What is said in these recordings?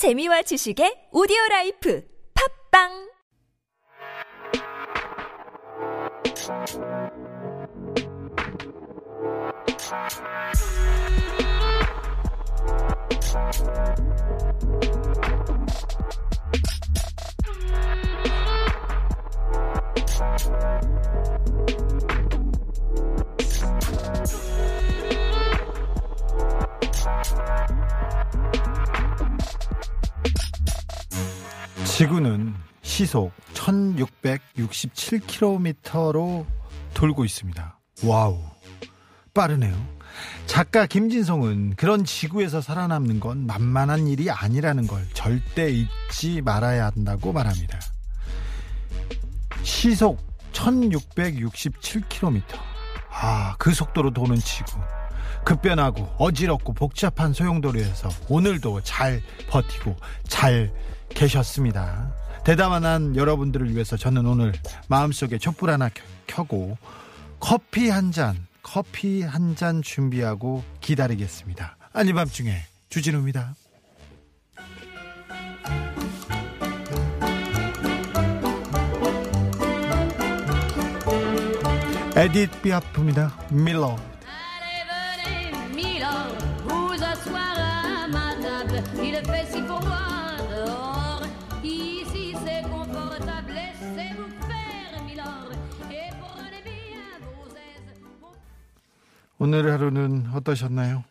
재미와 지식의 오디오 라이프 팝빵 지구는 시속 1667km로 돌고 있습니다. 와우. 빠르네요. 작가 김진성은 그런 지구에서 살아남는 건 만만한 일이 아니라는 걸 절대 잊지 말아야 한다고 말합니다. 시속 1667km. 아, 그 속도로 도는 지구. 급변하고 어지럽고 복잡한 소용돌이에서 오늘도 잘 버티고 잘 계셨습니다. 대담한 여러분들을 위해서 저는 오늘 마음속에 촛불 하나 켜고 커피 한 잔, 커피 한 잔 준비하고 기다리겠습니다. 아닌 밤중에 주진우입니다. 에디트 피아프입니다. Milord. 오늘 하루는 어떠셨나요?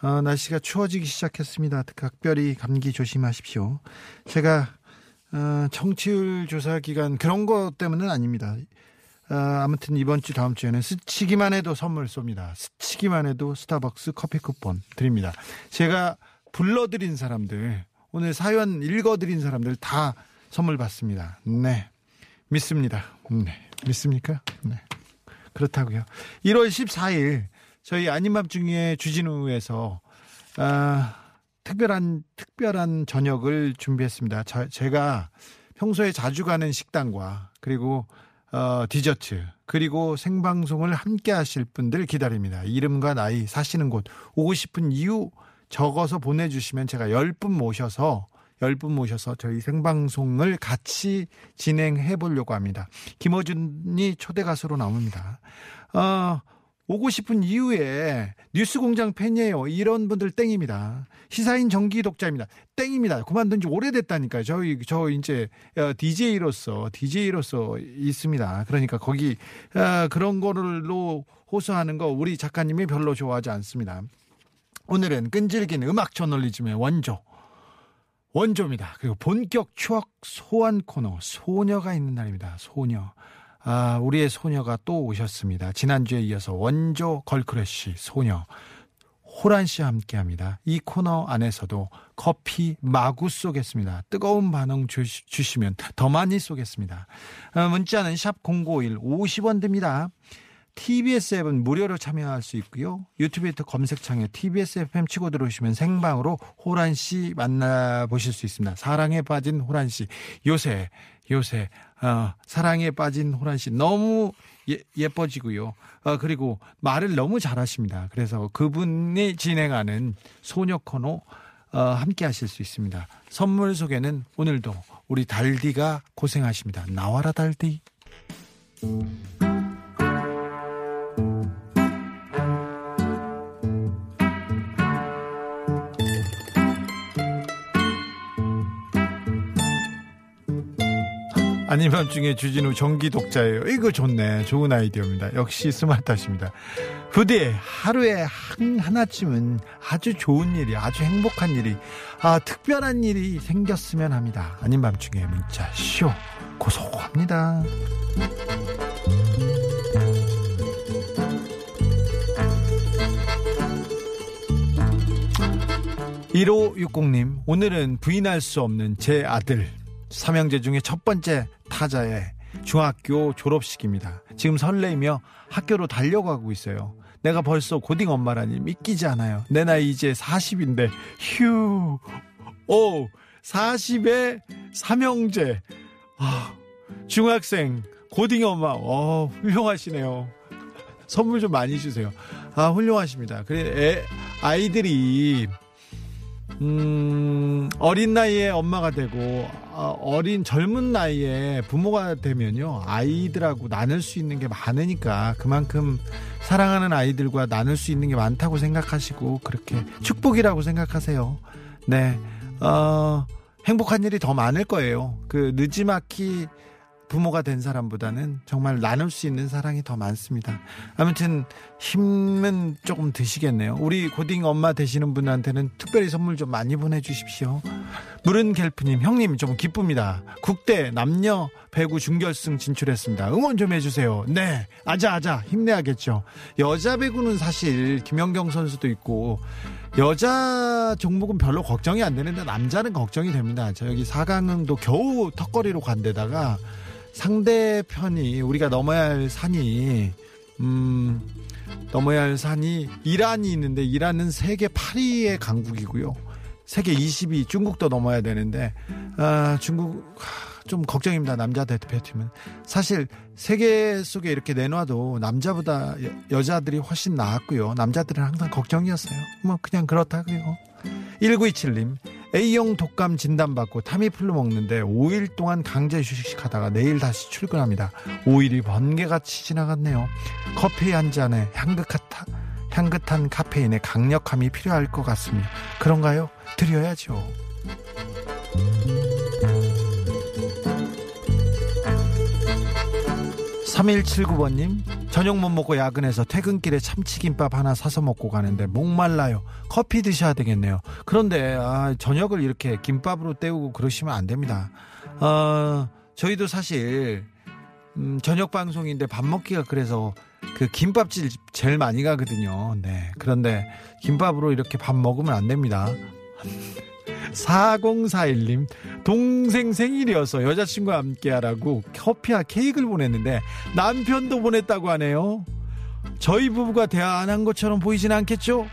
아, 날씨가 추워지기 시작했습니다. 각별히 감기 조심하십시오. 제가 어, 청취율 조사 기간 그런 것 때문은 아닙니다. 아, 아무튼 이번 주 다음 주에는 스치기만 해도 선물 쏩니다. 스치기만 해도 스타벅스 커피 쿠폰 드립니다. 제가 불러드린 사람들 오늘 사연 읽어드린 사람들 다 선물 받습니다. 네 믿습니다. 네 믿습니까? 네 그렇다고요. 1월 14일 저희 아닌 밤중에 주진우에서 아, 특별한 특별한 저녁을 준비했습니다. 저- 제가 평소에 자주 가는 식당과 그리고 어, 디저트 그리고 생방송을 함께 하실 분들 기다립니다. 이름과 나이 사시는 곳 오고 싶은 이유 적어서 보내주시면 제가 10분 모셔서 10분 모셔서 저희 생방송을 같이 진행해 보려고 합니다. 김어준이 초대 가수로 나옵니다. 어, 오고 싶은 이유에 뉴스 공장 팬이에요. 이런 분들 땡입니다. 시사인 정기 독자입니다. 땡입니다. 그만둔 지 오래됐다니까요. 저희, 저 이제, DJ로서, DJ로서 있습니다. 그러니까 거기, 어, 그런 거를로 호소하는 거 우리 작가님이 별로 좋아하지 않습니다. 오늘은 끈질긴 음악 저널리즘의 원조. 원조입니다. 그리고 본격 추억 소환 코너, 소녀가 있는 날입니다. 소녀. 아, 우리의 소녀가 또 오셨습니다. 지난주에 이어서 원조 걸크래쉬 소녀 호란 씨와 함께 합니다. 이 코너 안에서도 커피 마구 쏘겠습니다. 뜨거운 반응 주, 시 면더 많이 쏘겠습니다. 아, 문자는 샵 0951 50원 듭니다. TBS 앱은 무료로 참여할 수 있고요. 유튜브에 검색창에 TBS FM 치고 들어오시면 생방으로 호란 씨 만나보실 수 있습니다. 사랑에 빠진 호란 씨. 요새, 요새, 어, 사랑에 빠진 호란 씨 너무 예, 예뻐지고요. 어, 그리고 말을 너무 잘하십니다. 그래서 그분이 진행하는 소녀 코너 어, 함께 하실 수 있습니다. 선물 소개는 오늘도 우리 달디가 고생하십니다. 나와라 달디. 아닌 밤중에 주진우 정기 독자예요. 이거 좋네. 좋은 아이디어입니다. 역시 스마트하십니다. 부디 하루에 한, 하나쯤은 아주 좋은 일이, 아주 행복한 일이, 아, 특별한 일이 생겼으면 합니다. 아닌 밤중에 문자 쇼 고소합니다. 1560님, 오늘은 부인할 수 없는 제 아들, 삼형제 중에 첫 번째 타자의 중학교 졸업식입니다. 지금 설레이며 학교로 달려가고 있어요. 내가 벌써 고딩 엄마라니 믿기지 않아요. 내 나이 이제 40인데, 휴, 오, 40에 삼형제, 아, 중학생, 고딩 엄마, 어, 훌륭하시네요. 선물 좀 많이 주세요. 아, 훌륭하십니다. 그래, 애, 아이들이 음, 어린 나이에 엄마가 되고 어, 어린 젊은 나이에 부모가 되면요 아이들하고 나눌 수 있는 게 많으니까 그만큼 사랑하는 아이들과 나눌 수 있는 게 많다고 생각하시고 그렇게 축복이라고 생각하세요. 네, 어, 행복한 일이 더 많을 거예요. 그 늦지막히 부모가 된 사람보다는 정말 나눌 수 있는 사랑이 더 많습니다. 아무튼 힘은 조금 드시겠네요. 우리 고딩 엄마 되시는 분한테는 특별히 선물 좀 많이 보내주십시오. 무른 겔프님, 형님 좀 기쁩니다. 국대 남녀 배구 준결승 진출했습니다. 응원 좀 해주세요. 네, 아자 아자 힘내야겠죠. 여자 배구는 사실 김연경 선수도 있고 여자 종목은 별로 걱정이 안 되는데 남자는 걱정이 됩니다. 저 여기 4강도 겨우 턱걸이로 간 데다가 상대편이 우리가 넘어야 할 산이 음 넘어야 할 산이 이란이 있는데 이란은 세계 8위의 강국이고요. 세계 20위 중국도 넘어야 되는데 아 중국 좀 걱정입니다. 남자 대표팀은 사실 세계 속에 이렇게 내놔도 남자보다 여, 자들이 훨씬 나았고요. 남자들은 항상 걱정이었어요. 뭐 그냥 그렇다고요. 1927님 A형 독감 진단받고 타미플루 먹는데 5일 동안 강제 휴식하다가 내일 다시 출근합니다. 5일이 번개같이 지나갔네요. 커피 한 잔에 향긋한, 향긋한 카페인의 강력함이 필요할 것 같습니다. 그런가요? 드려야죠. 3179번님, 저녁 못 먹고 야근해서 퇴근길에 참치김밥 하나 사서 먹고 가는데 목말라요. 커피 드셔야 되겠네요. 그런데, 아, 저녁을 이렇게 김밥으로 때우고 그러시면 안 됩니다. 어, 저희도 사실, 음, 저녁 방송인데 밥 먹기가 그래서 그 김밥집 제일 많이 가거든요. 네. 그런데 김밥으로 이렇게 밥 먹으면 안 됩니다. 4041님, 동생 생일이어서 여자친구와 함께 하라고 커피와 케이크를 보냈는데 남편도 보냈다고 하네요. 저희 부부가 대화 안 한 것처럼 보이진 않겠죠?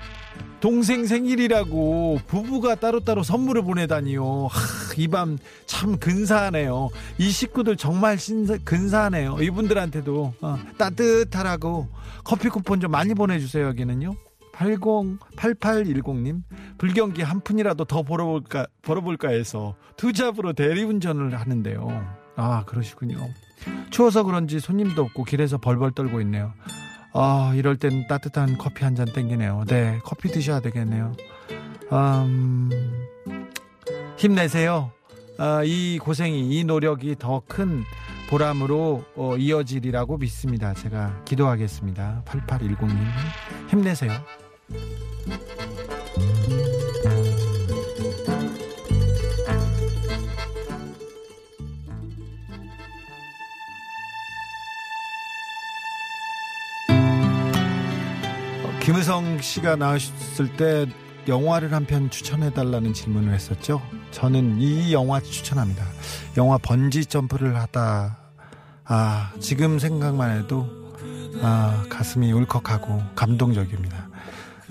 동생 생일이라고 부부가 따로따로 선물을 보내다니요. 이 밤 참 근사하네요. 이 식구들 정말 신사, 근사하네요. 이분들한테도 어, 따뜻하라고 커피 쿠폰 좀 많이 보내주세요. 여기는요. 80, 8810님, 불경기 한 푼이라도 더 벌어볼까, 벌어볼까 해서 투잡으로 대리운전을 하는데요. 아, 그러시군요. 추워서 그런지 손님도 없고 길에서 벌벌 떨고 있네요. 아, 이럴 땐 따뜻한 커피 한 잔 땡기네요. 네, 커피 드셔야 되겠네요. 음, 힘내세요. 아, 이 고생이, 이 노력이 더 큰 보람으로 어, 이어지리라고 믿습니다. 제가 기도하겠습니다. 8810님, 힘내세요. 김우성 씨가 나왔을 때 영화를 한 편 추천해 달라는 질문을 했었죠. 저는 이 영화 추천합니다. 영화 번지 점프를 하다 아 지금 생각만 해도 아 가슴이 울컥하고 감동적입니다.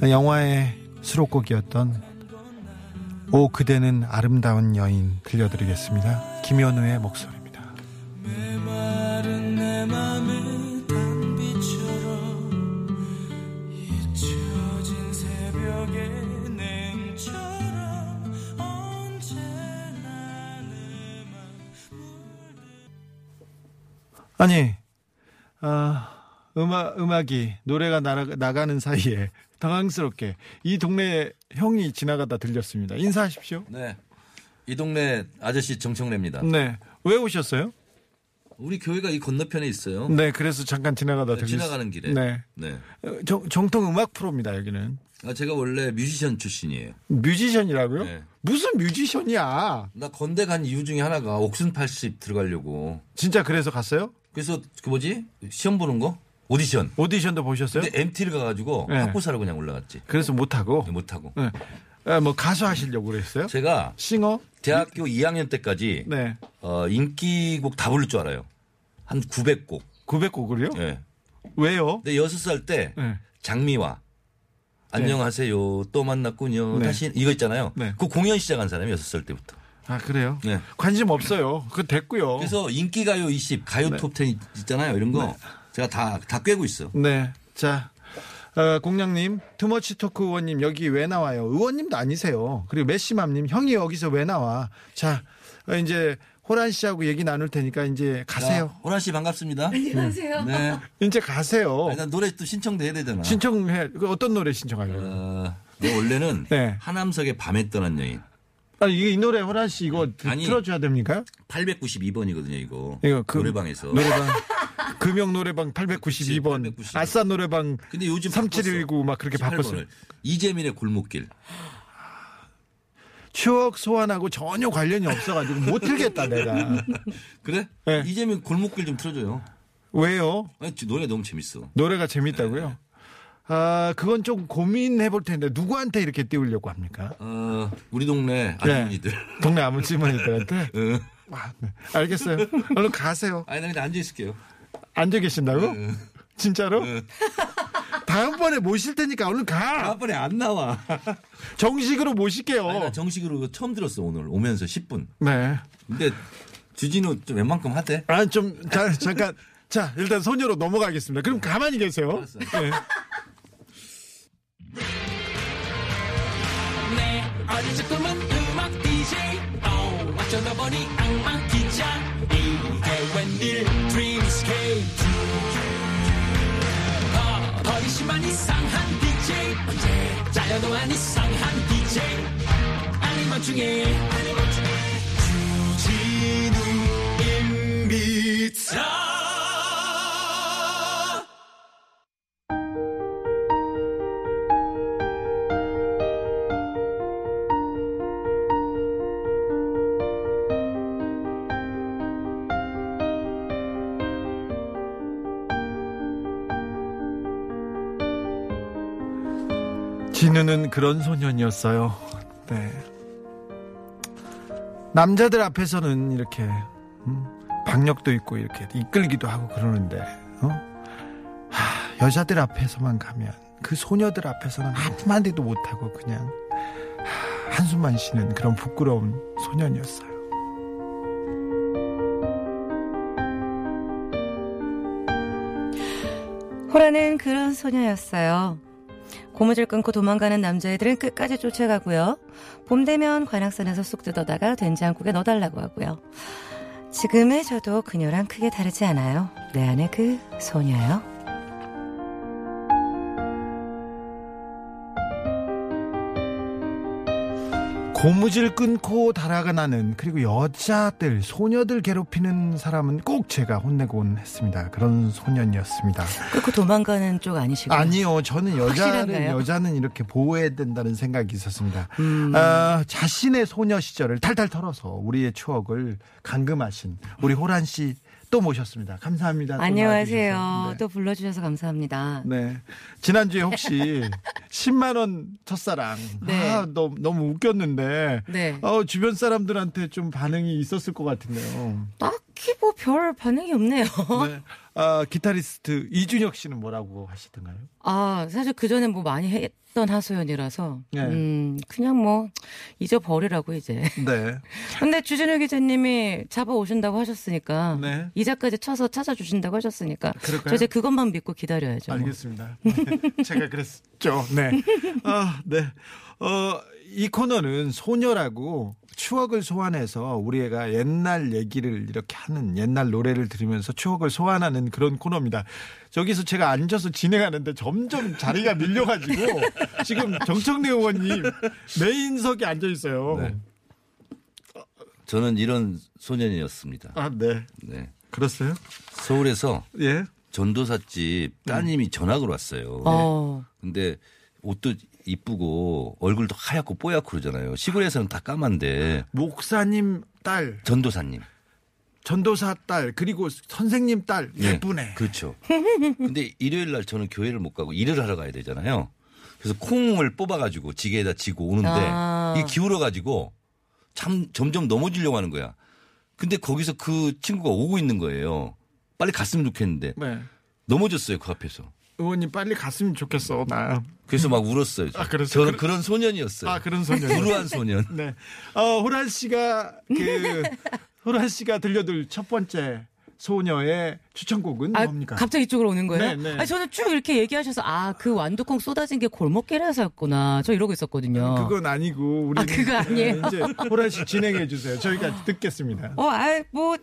영화의 수록곡이었던 오 그대는 아름다운 여인 들려드리겠습니다. 김현우의 목소리입니다. 아니, 아, 음악, 음악이, 노래가 나가, 나가는 사이에 당황스럽게 이 동네 형이 지나가다 들렸습니다. 인사하십시오. 네. 이 동네 아저씨 정청래입니다. 네. 왜 오셨어요? 우리 교회가 이 건너편에 있어요. 네, 그래서 잠깐 지나가다 네, 들렸어요. 지나가는 길에. 네. 네. 어, 정, 정통 음악 프로입니다, 여기는. 아, 제가 원래 뮤지션 출신이에요. 뮤지션이라고요? 네. 무슨 뮤지션이야? 나 건대 간 이유 중에 하나가 옥슨 80 들어가려고. 진짜 그래서 갔어요? 그래서 그 뭐지? 시험 보는 거? 오디션. 오디션도 보셨어요? 근데 MT를 가가지고 네. 학부사로 그냥 올라갔지. 그래서 못하고. 못하고. 네. 아, 뭐 가수 하시려고 그랬어요? 제가 싱어? 대학교 2학년 때까지 네. 어, 인기곡 다 부를 줄 알아요. 한 900곡. 900곡을요? 예. 왜요? 근데 6살 때 네. 장미화 안녕하세요. 또 만났군요. 네. 다시 이거 있잖아요. 네. 그 공연 시작한 사람이 6살 때부터. 아, 그래요? 네. 관심 없어요. 그거 됐고요. 그래서 인기가요 20, 가요 톱10 있잖아요. 이런 거 제가 다, 다 꿰고 있어. 네. 자, 어, 공장님, 투머치 토크 의원님 여기 왜 나와요? 의원님도 아니세요. 그리고 메시맘님 형이 여기서 왜 나와? 자, 어, 이제 호란 씨하고 얘기 나눌 테니까 이제 가세요. 자, 호란 씨 반갑습니다. 안녕하세요. 네. 이제 가세요. 아니, 난 노래 또 신청돼야 되잖아. 신청해. 그 어떤 노래 신청하려고? 어, 내 원래는 네. 하남석의 밤에 떠난 여인. 아, 이게 이 노래 호란 씨 이거 드- 아니. 틀어줘야 됩니까? 892번이거든요, 이거. 이거 그 노래방에서. 노래방 금영 노래방 892번, 892. 아싸 노래방 근데 요즘 3719 막 그렇게 18번을. 바꿨어요. 이재민의 골목길. 추억 소환하고 전혀 관련이 없어가지고 못 틀겠다 내가. 그래? 네. 이재민 골목길 좀 틀어줘요. 왜요? 아니, 노래 너무 재밌어. 노래가 재밌다고요? 아, 그건 좀 고민해 볼 텐데 누구한테 이렇게 띄우려고 합니까? 어, 우리 동네 네. 아주머니들. 동네 아무지머니들한테? 응. 아, 네. 알겠어요. 얼른 가세요. 아니, 나 그냥 앉아 있을게요. 앉아 계신다고? 진짜로? 다음번에 모실 테니까 얼른 가. 다음번에 안 나와. 정식으로 모실게요. 아니, 나 정식으로 처음 들었어, 오늘. 오면서 10분. 네. 근데 주진우 좀 웬만큼 하대. 아, 좀, 자, 잠깐. 자, 일단 소녀로 넘어가겠습니다. 그럼 가만히 계세요. 알았어. 네. 내 어릴 꿈은 음악 DJ 어, 어쩌다 보니 악마 기자 일 드림스케이프 어, 버리시만 이상한 DJ. 언제 잘려도 안 이상한 DJ. 아니면 중에 주진우 임비타 진우는 그런 소년이었어요. 네. 남자들 앞에서는 이렇게 음, 박력도 있고 이렇게 이끌기도 하고 그러는데 어? 하, 여자들 앞에서만 가면 그 소녀들 앞에서는 한마디도 못하고 그냥 하, 한숨만 쉬는 그런 부끄러운 소년이었어요. 호라는 그런 소녀였어요. 고무줄 끊고 도망가는 남자애들은 끝까지 쫓아가고요. 봄 되면 관악산에서 쑥 뜯어다가 된장국에 넣어달라고 하고요. 지금의 저도 그녀랑 크게 다르지 않아요. 내 안에 그 소녀요. 고무줄 끊고 달아가 나는 그리고 여자들 소녀들 괴롭히는 사람은 꼭 제가 혼내곤 했습니다. 그런 소년이었습니다. 끊고 도망가는 쪽 아니시고. 아니요, 저는 확실한가요? 여자는 이렇게 보호해야 된다는 생각이 있었습니다. 음. 아, 자신의 소녀 시절을 탈탈 털어서 우리의 추억을 감금하신 우리 호란 씨 또 모셨습니다. 감사합니다. 또 안녕하세요. 네. 또 불러주셔서 감사합니다. 네. 지난주에 혹시 10만원 첫사랑. 네. 아, 너무, 너무 웃겼는데. 네. 어, 주변 사람들한테 좀 반응이 있었을 것 같은데요. 딱히 뭐 별 반응이 없네요. 네. 아, 기타리스트 이준혁 씨는 뭐라고 하시던가요? 아, 사실 그전에 뭐 많이 했던 하소연이라서. 네. 음, 그냥 뭐, 잊어버리라고 이제. 네. 근데 주진우 기자님이 잡아 오신다고 하셨으니까. 네. 이자까지 쳐서 찾아주신다고 하셨으니까. 그럴까요? 저 이제 그것만 믿고 기다려야죠. 뭐. 알겠습니다. 네. 제가 그랬죠. 네. 아, 네. 어, 이 코너는 소녀라고 추억을 소환해서 우리 애가 옛날 얘기를 이렇게 하는 옛날 노래를 들으면서 추억을 소환하는 그런 코너입니다. 저기서 제가 앉아서 진행하는데 점점 자리가 밀려가지고 지금 정청래 의원님 메인석에 앉아 있어요. 네. 저는 이런 소년이었습니다. 아, 네. 네. 그렇어요? 서울에서 예. 전도사집 따님이 전학을 왔어요. 어. 근데 옷도 이쁘고 얼굴도 하얗고 뽀얗고 그러잖아요. 시골에서는 다 까만데 목사님 딸, 전도사님. 전도사 딸, 그리고 선생님 딸 예쁘네. 그렇죠. 근데 일요일 날 저는 교회를 못 가고 일을 하러 가야 되잖아요. 그래서 콩을 뽑아가지고 지게에다 지고 오는데 아. 이게 기울어가지고 참 점점 넘어지려고 하는 거야. 근데 거기서 그 친구가 오고 있는 거예요. 빨리 갔으면 좋겠는데 네. 넘어졌어요 그 앞에서. 의원님 빨리 갔으면 좋겠어 나. 그래서 막 울었어요. 아? 저는 그런 소년이었어요. 아 그런 소년. 불우한 소년. 네. 어 호란 씨가 그 호란 씨가 들려줄 첫 번째 소녀의 추천곡은 아, 뭡니까? 갑자기 이쪽으로 오는 거예요? 네, 네. 아니, 저는 쭉 이렇게 얘기하셔서, 아, 그 완두콩 쏟아진 게 골목길에서였구나. 저 이러고 있었거든요. 그건 아니고 우리 아, 그거 아니에요? 이제 호란 씨 진행해 주세요. 저희가 듣겠습니다. 어, 아, 뭐,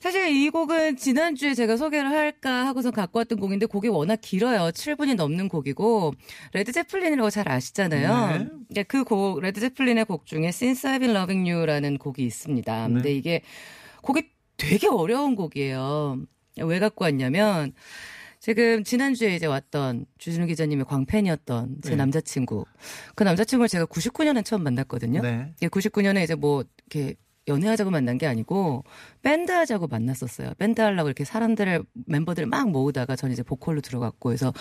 사실 이 곡은 지난주에 제가 소개를 할까 하고서 갖고 왔던 곡인데 곡이 워낙 길어요. 7분이 넘는 곡이고, 레드 제플린이라고 잘 아시잖아요. 네. 네, 그 곡, 레드 제플린의 곡 중에 Since I've Been Loving You라는 곡이 있습니다. 근데 네. 이게 곡이 되게 어려운 곡이에요. 왜 갖고 왔냐면, 지금 지난주에 이제 왔던 주진우 기자님의 광팬이었던 제 네. 남자친구. 그 남자친구를 제가 99년에 처음 만났거든요. 네. 99년에 이제 뭐 이렇게 연애하자고 만난 게 아니고 밴드 하자고 만났었어요. 밴드 하려고 이렇게 사람들을 멤버들을 막 모으다가 전 이제 보컬로 들어갔고 그래서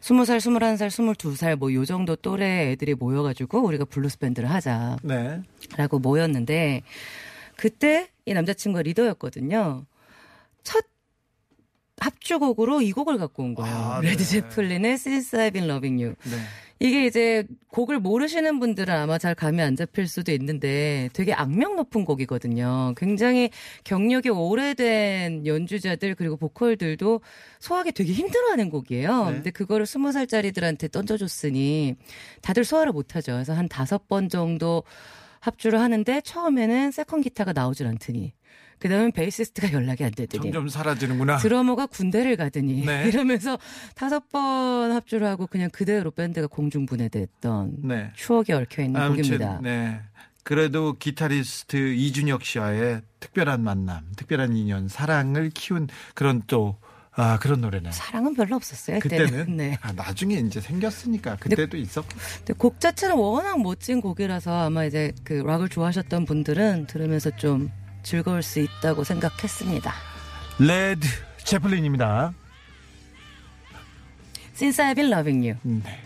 20살, 21살, 22살 뭐 요 정도 또래 애들이 모여 가지고 우리가 블루스 밴드를 하자라고 네. 모였는데 그때 이 남자친구가 리더였거든요. 첫 합주곡으로 이 곡을 갖고 온 거예요. 아, 레드 네. 제플린의 Since I've Been Loving You. 네. 이게 이제 곡을 모르시는 분들은 아마 잘 감이 안 잡힐 수도 있는데 되게 악명 높은 곡이거든요. 굉장히 경력이 오래된 연주자들 그리고 보컬들도 소화하기 되게 힘들어하는 곡이에요. 네. 근데 그거를 스무 살짜리들한테 던져줬으니 다들 소화를 못하죠. 그래서 한 다섯 번 정도 합주를 하는데 처음에는 second 기타가 나오질 않더니 그다음에 베이시스트가 연락이 안 되더니 점점 사라지는구나. 드러머가 군대를 가더니 네. 이러면서 다섯 번 합주를 하고 그냥 그대로 밴드가 공중분해됐던 네. 추억이 얽혀 있는 곡입니다. 네. 그래도 기타리스트 이준혁 씨와의 특별한 만남, 특별한 인연, 사랑을 키운 그런 또 아, 그런 노래네. 사랑은 별로 없었어요. 그때는 네. 아, 나중에 이제 생겼으니까 그때도 있었고. 근데 곡 자체는 워낙 멋진 곡이라서 아마 이제 그 락을 좋아하셨던 분들은 들으면서 좀 즐거울 수 있다고 생각했습니다. 레드 제플린입니다. Since I've been loving you. 네.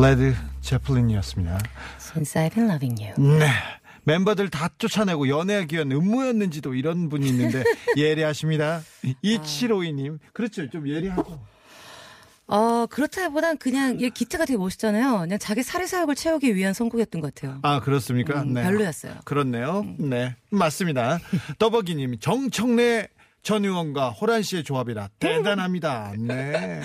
레드 제플린이었습니다. Since I've been loving you. 네. 멤버들 다 쫓아내고 연애하기 위한 음모였는지도 이런 분이 있는데 예리하십니다. 2752님. 그렇죠. 좀 예리하고. 어, 그렇다기보단 그냥 얘 기타가 되게 멋있잖아요. 그냥 자기 사리사욕을 채우기 위한 선곡이었던 것 같아요. 아, 그렇습니까? 음, 별로였어요. 그렇네요. 네. 맞습니다. 떠버기님, 정청래 전 의원과 호란 씨의 조합이라 대단합니다. 네.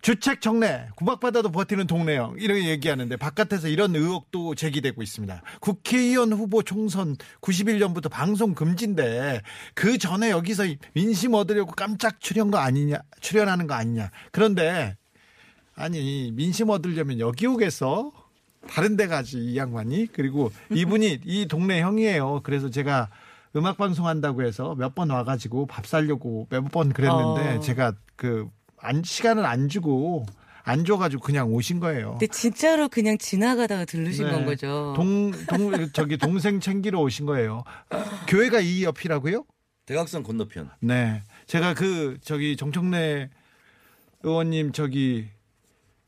주책 청래, 구박받아도 버티는 동네형, 이렇게 얘기하는데 바깥에서 이런 의혹도 제기되고 있습니다. 국회의원 후보 총선 91년부터 방송 금지인데 그 전에 여기서 민심 얻으려고 깜짝 출연 거 아니냐, 출연하는 거 아니냐. 그런데 아니 민심 얻으려면 여기 오겠어? 다른 데 가지 이 양반이 그리고 이분이 이 동네 형이에요. 그래서 제가 음악 방송 한다고 해서 몇 번 와가지고 밥 살려고 몇 번 그랬는데 어. 제가 그 안, 시간을 안 주고 안 줘가지고 그냥 오신 거예요. 근데 진짜로 그냥 지나가다가 들르신 네. 건 거죠. 동, 동, 저기 동생 챙기러 오신 거예요. 교회가 이 옆이라고요? 대각선 건너편. 네. 제가 그 저기 정청래 의원님 저기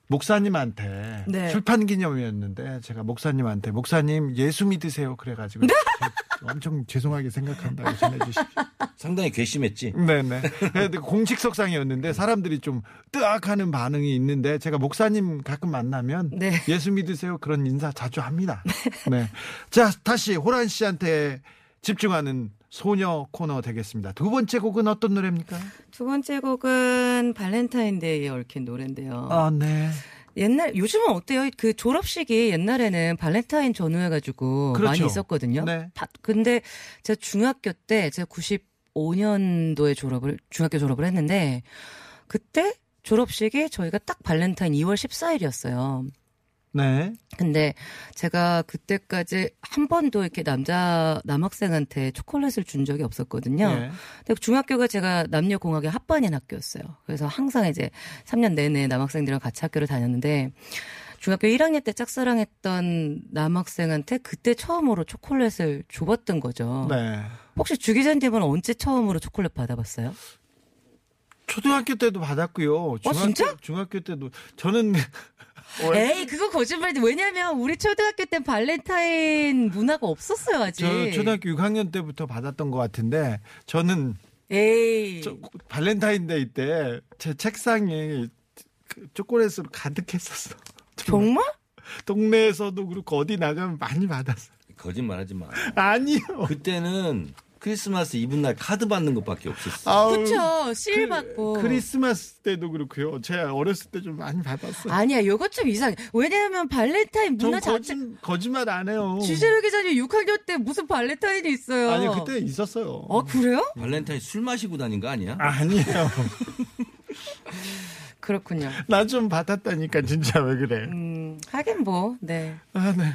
목사님한테 네. 출판 기념이었는데 제가 목사님한테 목사님 예수 믿으세요 그래가지고 엄청 죄송하게 생각한다고 전해주십시오. 상당히 괘씸했지. 네네. 그래도 공식 석상이었는데 사람들이 좀 뜨악하는 반응이 있는데 제가 목사님 가끔 만나면 네. 예수 믿으세요 그런 인사 자주 합니다. 네. 자 다시 호란 씨한테 집중하는 소녀 코너 되겠습니다. 두 번째 곡은 어떤 노래입니까? 두 번째 곡은 발렌타인데이에 얽힌 노래인데요. 아 네. 옛날 요즘은 어때요? 그 졸업식이 옛날에는 발렌타인 전후 해가지고 그렇죠. 많이 있었거든요. 네. 바- 근데 제가 중학교 때 제가 95년도에 졸업을 중학교 졸업을 했는데 그때 졸업식이 저희가 딱 발렌타인 2월 14일이었어요. 네. 근데 제가 그때까지 한 번도 이렇게 남자 남학생한테 초콜릿을 준 적이 없었거든요. 네. 근데 중학교가 제가 남녀 공학의 합반인 학교였어요. 그래서 항상 이제 3년 내내 남학생들이랑 같이 학교를 다녔는데 중학교 1학년 때 짝사랑했던 남학생한테 그때 처음으로 초콜릿을 줘봤던 거죠. 네. 혹시 주 기자님은 언제 처음으로 초콜릿 받아봤어요? 초등학교 때도 받았고요. 중학교, 어, 진짜? 중학교 때도 저는 에이 그거 거짓말이지. 왜냐면 우리 초등학교 때 발렌타인 문화가 없었어요 아직. 저 초등학교 6학년 때부터 받았던 것 같은데 저는 에이. 저, 발렌타인데이 때 제 책상에 그 초콜릿으로 가득했었어. 정말? 동네에서도 그렇고 어디 나가면 많이 받았어. 거짓말하지 마. 아니요. 그때는 크리스마스 이브날 카드 받는 것밖에 없었어. 아우, 그쵸. 실 그- 받고. 크리스마스 때도 그렇고요. 제가 어렸을 때 좀 많이 받았어요. 아니야, 요거 좀 이상해. 왜냐하면 발렌타인 전 문화 자체. 거짓, 거짓 말 안 해요. 주제를 기자님 6학년 때 무슨 발렌타인이 있어요. 아니 그때 있었어요. 어, 그래요? 발렌타인 술 마시고 다닌 거 아니야? 아니에요. 그렇군요. 나 좀 받았다니까 진짜 왜 그래? 음, 하긴 뭐, 네. 아 네.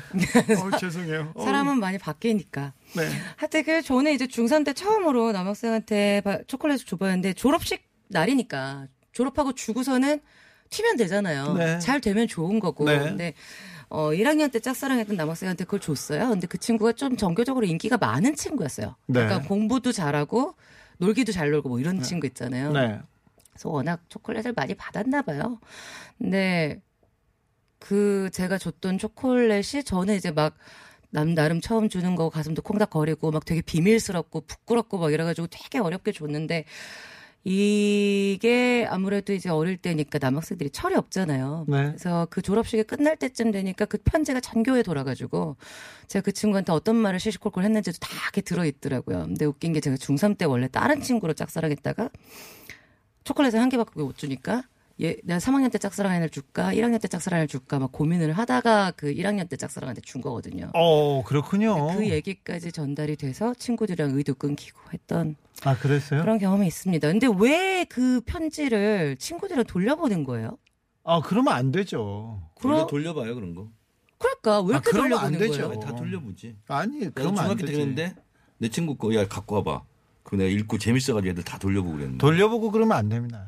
어, 죄송해요. 어, 사람은 많이 바뀌니까. 네. 하여튼 그 저는 이제 중3 때 처음으로 남학생한테 바- 초콜릿을 줘봤는데 졸업식 날이니까 졸업하고 주고서는 튀면 되잖아요. 네. 잘 되면 좋은 거고. 네. 근데 어 1학년 때 짝사랑했던 남학생한테 그걸 줬어요. 근데 그 친구가 좀 정교적으로 인기가 많은 친구였어요. 네. 그러니까 공부도 잘하고 놀기도 잘 놀고 뭐 이런 친구 있잖아요. 네. 그래서 워낙 초콜릿을 많이 받았나 봐요. 근데 그 제가 줬던 초콜릿이 저는 이제 막 남 나름 처음 주는 거 가슴도 콩닥거리고 막 되게 비밀스럽고 부끄럽고 막 이래가지고 되게 어렵게 줬는데 이게 아무래도 이제 어릴 때니까 남학생들이 철이 없잖아요. 네. 그래서 그 졸업식이 끝날 때쯤 되니까 그 편지가 전교에 돌아가지고 제가 그 친구한테 어떤 말을 시시콜콜 했는지도 다 이렇게 들어있더라고요. 근데 웃긴 게 제가 중3 때 원래 다른 친구로 짝사랑했다가 초콜릿을 한 개밖에 못 주니까 얘 내가 3학년 때 짝사랑 애를 줄까 1학년 때 짝사랑 애를 줄까 막 고민을 하다가 그 1학년 때 짝사랑한테 준 거거든요. 어 그렇군요. 그 얘기까지 전달이 돼서 친구들이랑 의도 끊기고 했던 아 그랬어요? 그런 경험이 있습니다. 근데 왜 그 편지를 친구들은 돌려보낸 거예요? 아 그러면 안 되죠. 돌려, 그럼 돌려봐요 그런 거. 그러니까 왜 아, 이렇게 안 돌려보낸 되죠. 거예요? 다 돌려보지. 아니 그러면 안 중학교 때 되지. 그랬는데 내 친구 거야 갖고 와봐. 그 내가 읽고 재밌어가지고 애들 다 돌려보고 그랬는데. 돌려보고 그러면 안 됩니다.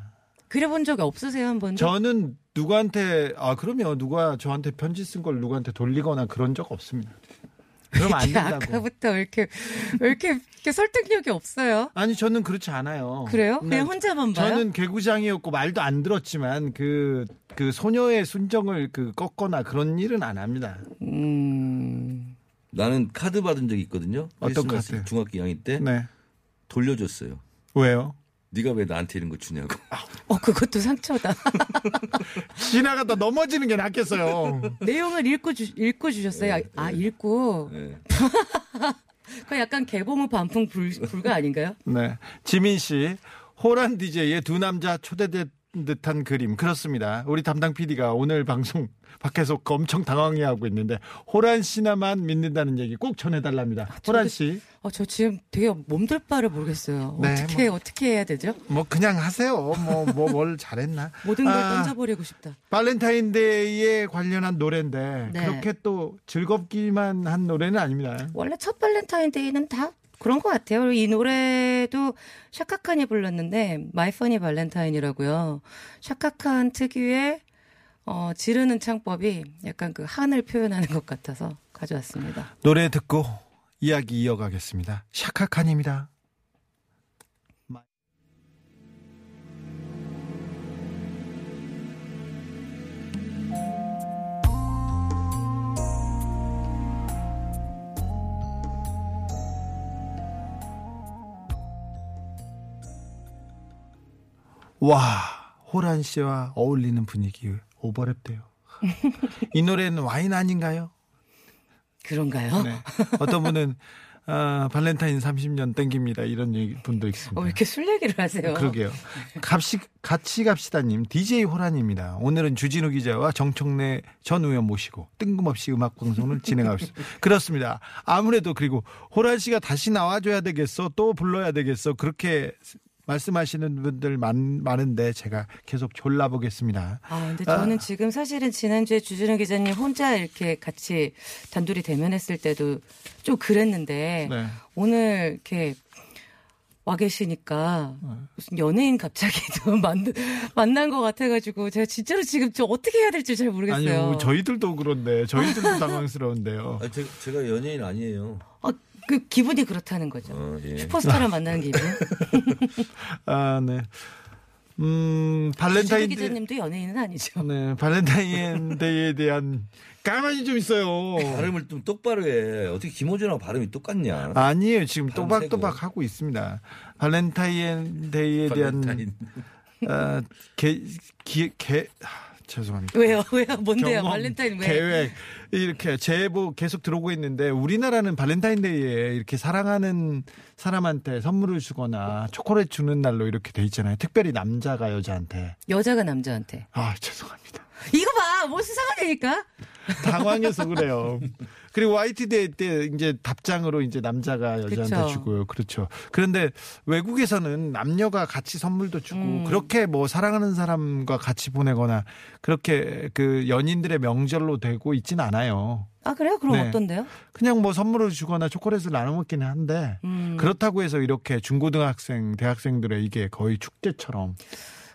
그래본 적이 없으세요 한 번도? 저는 누구한테 아 그러면 누가 저한테 편지 쓴 걸 누구한테 돌리거나 그런 적 없습니다. 그러면 안 된다고. 아까부터 왜 이렇게 왜 이렇게, 이렇게 설득력이 없어요? 아니 저는 그렇지 않아요. 그래요? 네, 그냥 혼자만 봐요? 저는 개구장이었고 말도 안 들었지만 그, 그 소녀의 순정을 그 꺾거나 그런 일은 안 합니다. 음. 나는 카드 받은 적이 있거든요. 어떤 카드? 중학교 2학년 때 네. 돌려줬어요. 왜요? 네가 왜 나한테 이런 거 주냐고. 어 그것도 상처다. 지나가다 넘어지는 게 낫겠어요. 내용을 읽고 주, 읽고 주셨어요. 네, 아 읽고. 네. 그 약간 개봉후 반풍 불, 불가 아닌가요? 네. 지민 씨, 호란 DJ의 두 남자 초대된 듯한 그림. 그렇습니다. 우리 담당 PD가 오늘 방송 밖에서 엄청 당황해하고 있는데 호란 씨만 믿는다는 얘기 꼭 전해달랍니다. 호란 씨, 어, 저 지금 되게 몸둘 바를 모르겠어요. 네, 어떻게 어떻게 해야 되죠? 뭐 그냥 하세요. 뭐 뭐 뭘 잘했나? 모든 걸 아, 던져버리고 싶다. 발렌타인데이에 관련한 노래인데 네. 그렇게 또 즐겁기만 한 노래는 아닙니다. 원래 첫 발렌타인데이는 다 그런 것 같아요. 이 노래도 샤카칸이 불렀는데 My Funny Valentine이라고요. 샤카칸 특유의 어, 지르는 창법이 약간 그 한을 표현하는 것 같아서 가져왔습니다. 노래 듣고 이야기 이어가겠습니다. 샤카칸입니다. 와, 호란 씨와 어울리는 분위기 오버랩돼요. 이 노래는 와인 아닌가요? 그런가요? 네. 어떤 분은 아, 발렌타인 30년 땡깁니다. 이런 얘기- 분도 있습니다. 어, 왜 이렇게 술 얘기를 하세요? 그러게요. 갑시, 같이 갑시다님, DJ 호란입니다. 오늘은 주진우 기자와 정청래 전 의원 모시고 뜬금없이 음악 방송을 진행하고 있습니다. 그렇습니다. 아무래도 그리고 호란 씨가 다시 나와줘야 되겠어, 또 불러야 되겠어, 그렇게 말씀하시는 분들 많, 많은데 제가 계속 졸라보겠습니다. 아, 근데 저는 지금 사실은 지난주에 주진우 기자님 혼자 이렇게 같이 단둘이 대면했을 때도 좀 그랬는데 네. 오늘 이렇게 와 계시니까 무슨 연예인 갑자기 좀 만, 만난 것 같아가지고 제가 진짜로 지금 저 어떻게 해야 될지 잘 모르겠어요. 아니요, 저희들도 그런데, 저희들도 당황스러운데요. 아, 제가, 제가 연예인 아니에요. 아, 그 기분이 그렇다는 거죠. 어, 예. 슈퍼스타를 만나는 기분. 아, 네. 음, 발렌타인데이 기자님도 연예인은 아니죠. 네, 발렌타인데이에 대한 가만히 좀 있어요. 발음을 좀 똑바로 해. 어떻게 김호준하고 발음이 똑같냐? 아니에요. 지금 또박또박 하고 있습니다. 발렌타인데이에 대한 발렌타인. 어, 개, 기, 개, 하, 죄송합니다. 왜요? 왜요? 뭔데요? 발렌타인 왜? 계획 이렇게 제보 계속 들어오고 있는데 우리나라는 발렌타인데이에 이렇게 사랑하는 사람한테 선물을 주거나 초콜릿 주는 날로 이렇게 돼 있잖아요. 특별히 남자가 여자한테. 여자가 남자한테. 아 죄송합니다. 이거 봐! 뭐 수상하다니까? 당황해서 그래요. 그리고 화이트데이 때 이제 답장으로 이제 남자가 여자한테 그쵸. 주고요. 그렇죠. 그런데 외국에서는 남녀가 같이 선물도 주고 음. 그렇게 뭐 사랑하는 사람과 같이 보내거나 그렇게 그 연인들의 명절로 되고 있진 않아요. 아, 그래요? 그럼 네. 어떤데요? 그냥 뭐 선물을 주거나 초콜릿을 나눠 먹기는 한데 음. 그렇다고 해서 이렇게 중고등학생, 대학생들의 이게 거의 축제처럼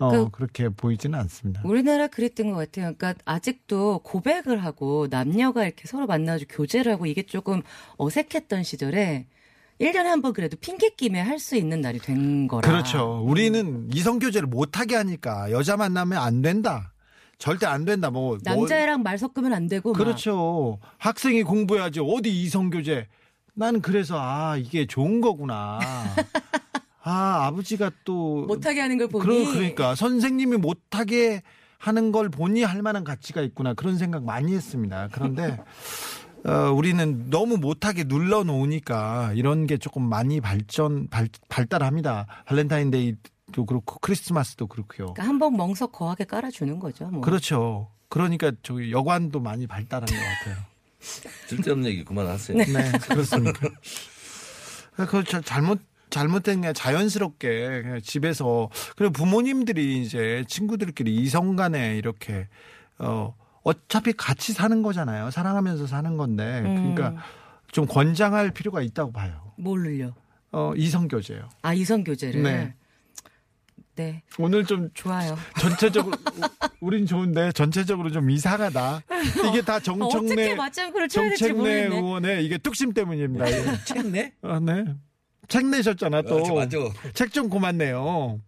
어, 그- 그, 렇게 보이지는 않습니다. 우리나라 그랬던 것 같아요. 그러니까 아직도 고백을 하고 남녀가 이렇게 서로 만나가지고 교제를 하고 이게 조금 어색했던 시절에 1년에 한 번 그래도 핑계 끼며 할 수 있는 날이 된 거라. 그렇죠. 우리는 이성 교제를 못 하게 하니까 여자 만나면 안 된다. 절대 안 된다. 뭐, 뭐 남자애랑 말 섞으면 안 되고. 막. 그렇죠. 학생이 공부해야지 어디 이성 교제. 나는 그래서 아 이게 좋은 거구나. 아 아버지가 또 못하게 하는 걸 보니. 그러, 그러니까 선생님이 못하게 하는 걸 보니 할 만한 가치가 있구나 그런 생각 많이 했습니다. 그런데 어, 우리는 너무 못하게 눌러 놓으니까 이런 게 조금 많이 발전 발, 발달합니다. 발렌타인데이 도 그렇고 크리스마스도 그렇고요. 그러니까 한번 멍석 거하게 깔아주는 거죠. 뭐. 그렇죠. 그러니까 저기 여관도 많이 발달한 것 같아요. 쓸데없는 얘기 그만하세요. 네, 그렇습니까? 그 자- 잘못 잘못된 게 자연스럽게 그냥 집에서 그리고 부모님들이 이제 친구들끼리 이성 간에 이렇게 어 어차피 같이 사는 거잖아요. 사랑하면서 사는 건데 그러니까 음. 좀 권장할 필요가 있다고 봐요. 뭘를요? 어 이성 교제요. 아 이성 교제를. 네. 네, 오늘 좀 좋아요. 전체적으로 우린 좋은데 전체적으로 좀 이상하다. 이게 다 정청래 될지 정책내. 의원의 이게 뚝심 때문입니다. 책네? 아, 네. 책 내셨잖아 또. 어, 맞아. 책좀 고맙네요.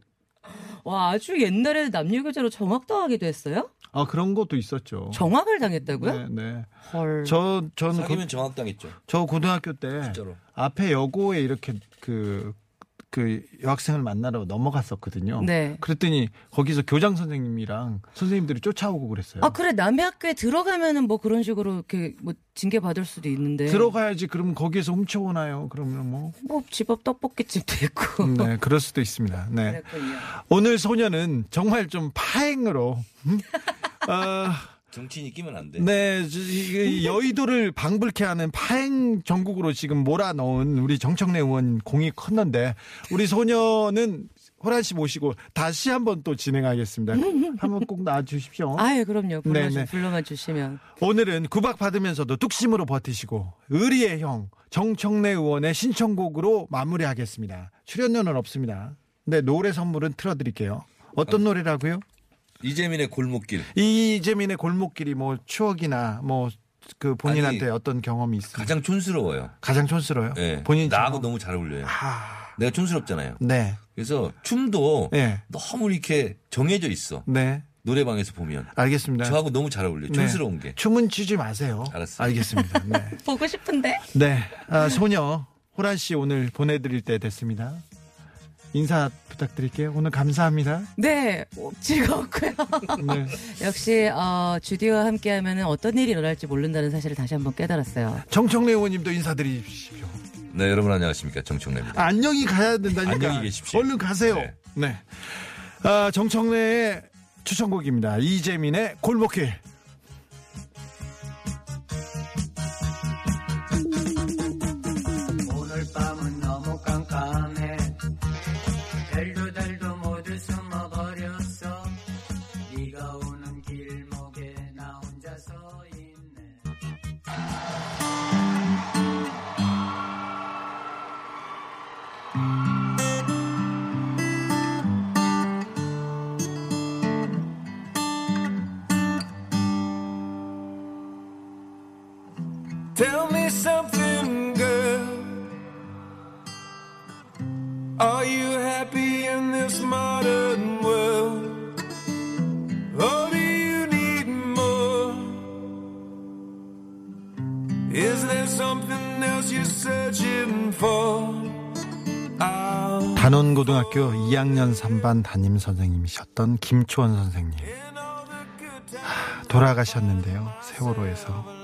와 아주 옛날에 남녀 교제로 정확 당하기도 했어요? 아 그런 것도 있었죠. 정확을 당했다고요? 네, 네. 헐. 저 저는 사귀면 그, 정확당했죠. 저 고등학교 때 진짜로. 앞에 여고에 이렇게 그, 그 여학생을 만나러 넘어갔었거든요. 네. 그랬더니 거기서 교장 선생님이랑 선생님들이 쫓아오고 그랬어요. 아 그래 남의 학교에 들어가면은 뭐 그런 식으로 이렇게 뭐 징계 받을 수도 있는데 들어가야지 그러면 거기에서 훔쳐오나요? 그러면 뭐. 뭐 집 앞 떡볶이집도 있고 네, 그럴 수도 있습니다. 네. 그랬군요. 오늘 소녀는 정말 좀 파행으로, 음? 어, 정치인이 끼면 안 돼. 네, 저, 이- 이 여의도를 방불케 하는 파행 전국으로 지금 몰아넣은 우리 정청래 의원 공이 컸는데 우리 소녀는 호란 씨 모시고 다시 한번 또 진행하겠습니다. 한번 꼭 나와주십시오. 아유 그럼요. 불러 네, 네. 불러만 주시면 오늘은 구박 받으면서도 뚝심으로 버티시고 의리의 형 정청래 의원의 신청곡으로 마무리하겠습니다. 출연료는 없습니다. 네, 노래 선물은 틀어드릴게요. 어떤 노래라고요? 이재민의 골목길. 이재민의 골목길이 뭐 추억이나 뭐 그 본인한테 아니, 어떤 경험이 있습니까? 가장 촌스러워요. 가장 촌스러워요. 예. 본인 나하고 경험? 너무 잘 어울려요. 아, 내가 촌스럽잖아요. 네, 그래서 춤도 네, 너무 이렇게 정해져 있어. 네, 노래방에서 보면. 알겠습니다. 저하고 너무 잘 어울려요. 네. 촌스러운 게. 춤은 추지 마세요. 알았어요. 알겠습니다. 네, 보고 싶은데 네, 아, 소녀 호란 씨 오늘 보내드릴 때 됐습니다. 인사 부탁드릴게요. 오늘 감사합니다. 네 어, 즐거웠고요. 네. 역시 어, 주디와 함께하면 어떤 일이 일어날지 모른다는 사실을 다시 한번 깨달았어요. 정청래 의원님도 인사드리십시오. 네, 여러분 안녕하십니까. 정청래입니다. 아, 안녕히 가야 된다니까. 안녕히 계십시오. 얼른 가세요. 네. 네. 아, 정청래의 추천곡입니다. 이재민의 골목길. Tell me something, girl. Are you happy in this modern world? Or do you need more? Is there something else you're searching for? 단원고등학교 2학년 3반 담임 선생님이셨던 김초원 선생님 돌아가셨는데요 세월호에서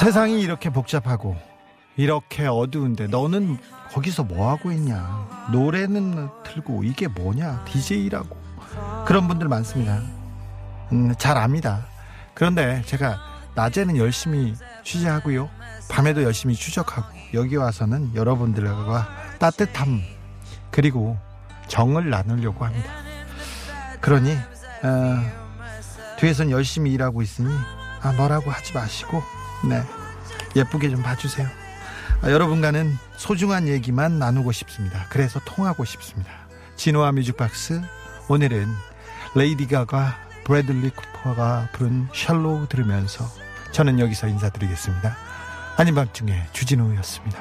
세상이 이렇게 복잡하고 이렇게 어두운데 너는 거기서 뭐 하고 있냐? 노래는 틀고 이게 뭐냐? DJ라고 그런 분들 많습니다. 음, 잘 압니다. 그런데 제가 낮에는 열심히 취재하고요. 밤에도 열심히 추적하고 여기 와서는 여러분들과 따뜻함 그리고 정을 나누려고 합니다. 그러니 어, 뒤에선 열심히 일하고 있으니 아, 뭐라고 하지 마시고 네 예쁘게 좀 봐주세요. 아, 여러분과는 소중한 얘기만 나누고 싶습니다. 그래서 통하고 싶습니다. 진호와 뮤직박스 오늘은 레이디 가가 브래들리 쿠퍼가 부른 Shallow 들으면서 저는 여기서 인사드리겠습니다. 아닌 밤중에 주진우였습니다.